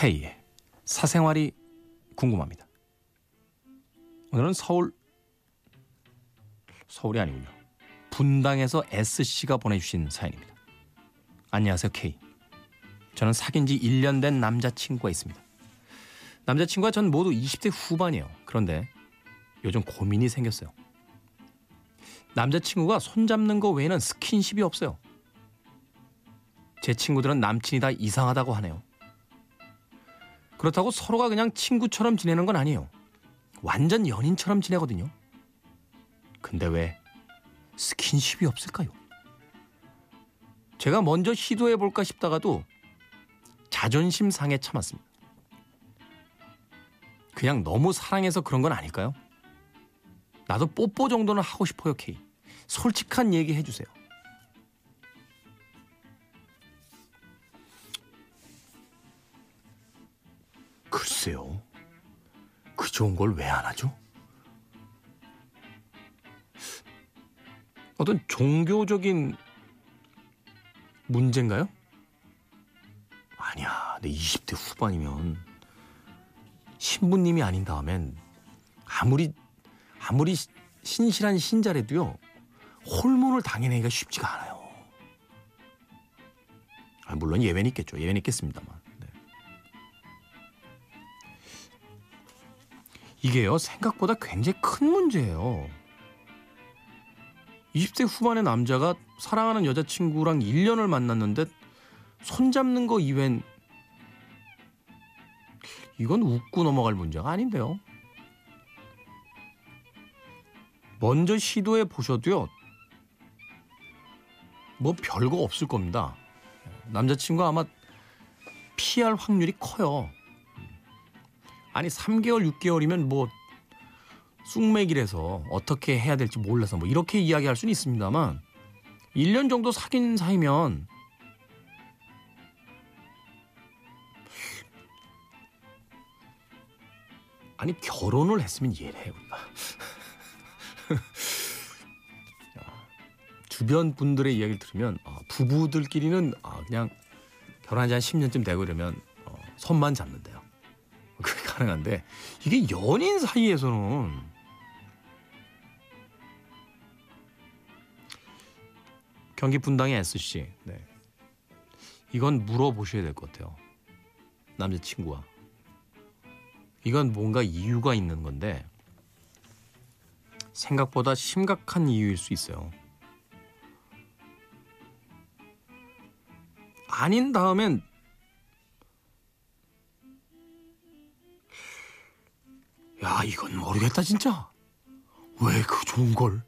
K의 사생활이 궁금합니다. 오늘은 서울 서울이 아니군요. 분당에서 S씨가 보내주신 사연입니다. 안녕하세요 K. 저는 사귄 지 1년 된 남자친구가 있습니다. 남자친구와 전 모두 20대 후반이에요. 그런데 요즘 고민이 생겼어요. 남자친구가 손잡는 거 외에는 스킨십이 없어요. 제 친구들은 남친이 다 이상하다고 하네요. 그렇다고 서로가 그냥 친구처럼 지내는 건 아니에요. 완전 연인처럼 지내거든요. 근데 왜 스킨십이 없을까요? 제가 먼저 시도해 볼까 싶다가도 자존심 상해 참았습니다. 그냥 너무 사랑해서 그런 건 아닐까요? 나도 뽀뽀 정도는 하고 싶어요, 케이. 솔직한 얘기 해주세요. 글쎄요. 그 좋은 걸 왜 안 하죠? 어떤 종교적인 문제인가요? 아니야. 내 20대 후반이면 신부님이 아닌 다음엔 아무리 아무리 신실한 신자래도요 홀문을 당해내기가 쉽지가 않아요. 아, 물론 예외는 있겠죠. 예외는 있겠습니다만. 이게요 생각보다 굉장히 큰 문제예요. 20대 후반의 남자가 사랑하는 여자친구랑 1년을 만났는데 손잡는 거 이외엔 이건 웃고 넘어갈 문제가 아닌데요. 먼저 시도해 보셔도요. 뭐 별거 없을 겁니다. 남자친구 아마 피할 확률이 커요. 아니 3개월, 6개월이면 뭐 쑥맥이라서 어떻게 해야 될지 몰라서 뭐 이렇게 이야기할 수는 있습니다만 1년 정도 사귄 사이면 아니 결혼을 했으면 이해를 해 우리가 주변 분들의 이야기를 들으면 어, 부부들끼리는 어, 그냥 결혼한 지 한 10년쯤 되고 이러면 어, 손만 잡는데요. 가능한데 이게 연인 사이에서는 경기 분당의 SC 네. 이건 물어보셔야 될 것 같아요. 남자친구와 이건 뭔가 이유가 있는 건데 생각보다 심각한 이유일 수 있어요. 아닌 다음엔 야 이건 모르겠다 진짜. 왜 그 좋은 걸